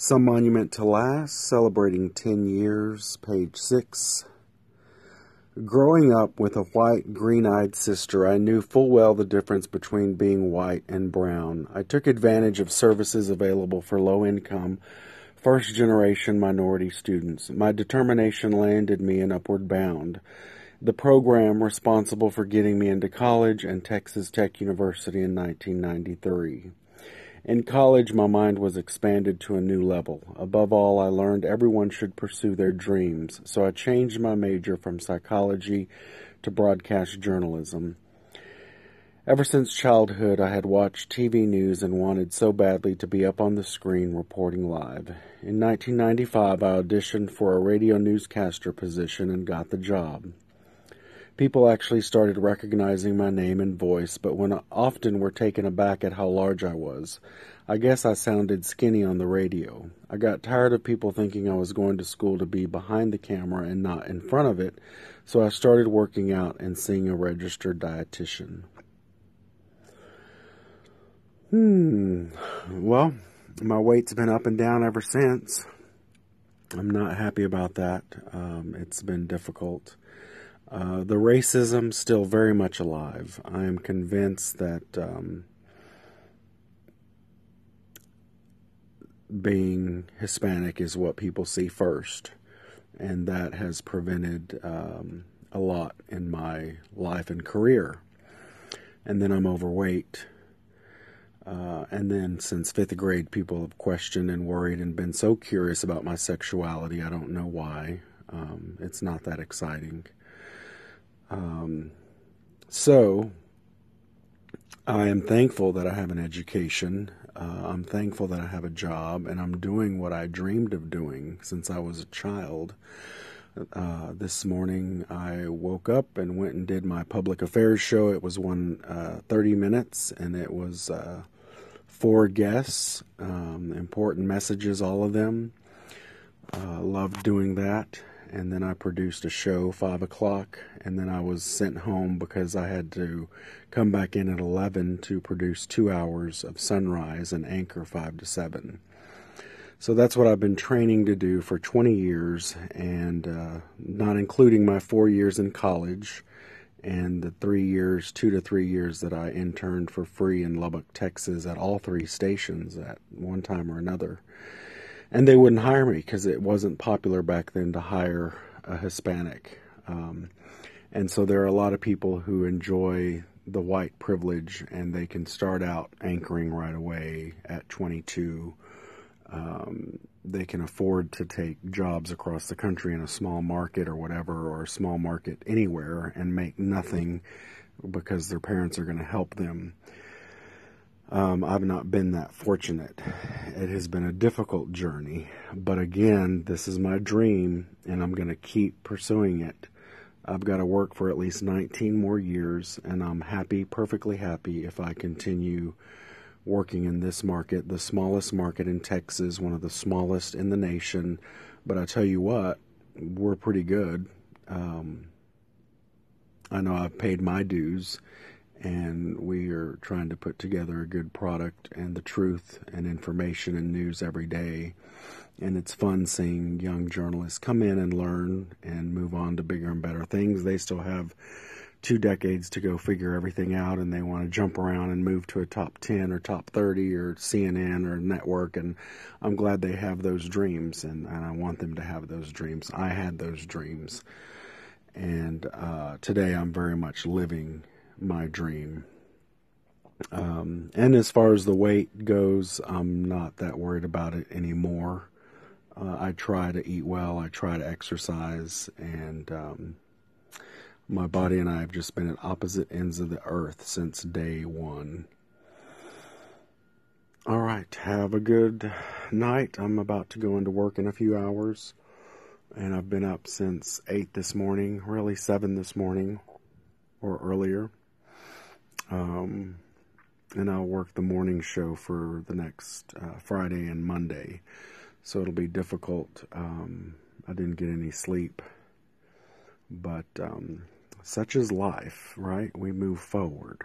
Some Monument to Last, celebrating 10 years, page 6. Growing up with a white, green eyed sister, I knew full well the difference between being white and brown. I took advantage of services available for low income, first generation minority students. My determination landed me in Upward Bound, the program responsible for getting me into college and Texas Tech University in 1993. In college, my mind was expanded to a new level. Above all, I learned everyone should pursue their dreams, so I changed my major from psychology to broadcast journalism. Ever since childhood, I had watched TV news and wanted so badly to be up on the screen reporting live. In 1995, I auditioned for a radio newscaster position and got the job. People actually started recognizing my name and voice, but when often were taken aback at how large I was. I guess I sounded skinny on the radio. I got tired of people thinking I was going to school to be behind the camera and not in front of it, so I started working out and seeing a registered dietitian. Hmm. Well, my weight's been up and down ever since. I'm not happy about that. Um, it's been difficult. Uh, the racism still very much alive. I am convinced that um, being Hispanic is what people see first, and that has prevented um, a lot in my life and career. And then I'm overweight. Uh, and then since fifth grade, people have questioned and worried and been so curious about my sexuality. I don't know why. Um, it's not that exciting. Um, so, I am thankful that I have an education. Uh, I'm thankful that I have a job and I'm doing what I dreamed of doing since I was a child. Uh, this morning I woke up and went and did my public affairs show. It was one uh, 30 minutes and it was uh, four guests, um, important messages, all of them. Uh, loved doing that and then I produced a show five o'clock, and then I was sent home because I had to come back in at eleven to produce two hours of Sunrise and Anchor five to seven. So that's what I've been training to do for 20 years, and uh, not including my four years in college and the three years, two to three years that I interned for free in Lubbock, Texas at all three stations at one time or another and they wouldn't hire me because it wasn't popular back then to hire a Hispanic. Um, and so there are a lot of people who enjoy the white privilege and they can start out anchoring right away at 22. Um, they can afford to take jobs across the country in a small market or whatever, or a small market anywhere, and make nothing because their parents are going to help them. Um, I've not been that fortunate. It has been a difficult journey, but again, this is my dream, and I'm going to keep pursuing it. I've got to work for at least 19 more years, and I'm happy, perfectly happy, if I continue working in this market, the smallest market in Texas, one of the smallest in the nation. But I tell you what, we're pretty good. Um, I know I've paid my dues and we are trying to put together a good product and the truth and information and news every day. And it's fun seeing young journalists come in and learn and move on to bigger and better things. They still have two decades to go figure everything out and they want to jump around and move to a top 10 or top 30 or CNN or network. And I'm glad they have those dreams and, and I want them to have those dreams. I had those dreams. And uh, today I'm very much living my dream. Um, and as far as the weight goes, I'm not that worried about it anymore. Uh, I try to eat well, I try to exercise, and um, my body and I have just been at opposite ends of the earth since day one. All right, have a good night. I'm about to go into work in a few hours, and I've been up since 8 this morning, really 7 this morning or earlier. Um, and I'll work the morning show for the next uh, Friday and Monday. So it'll be difficult. Um, I didn't get any sleep. But um, such is life, right? We move forward.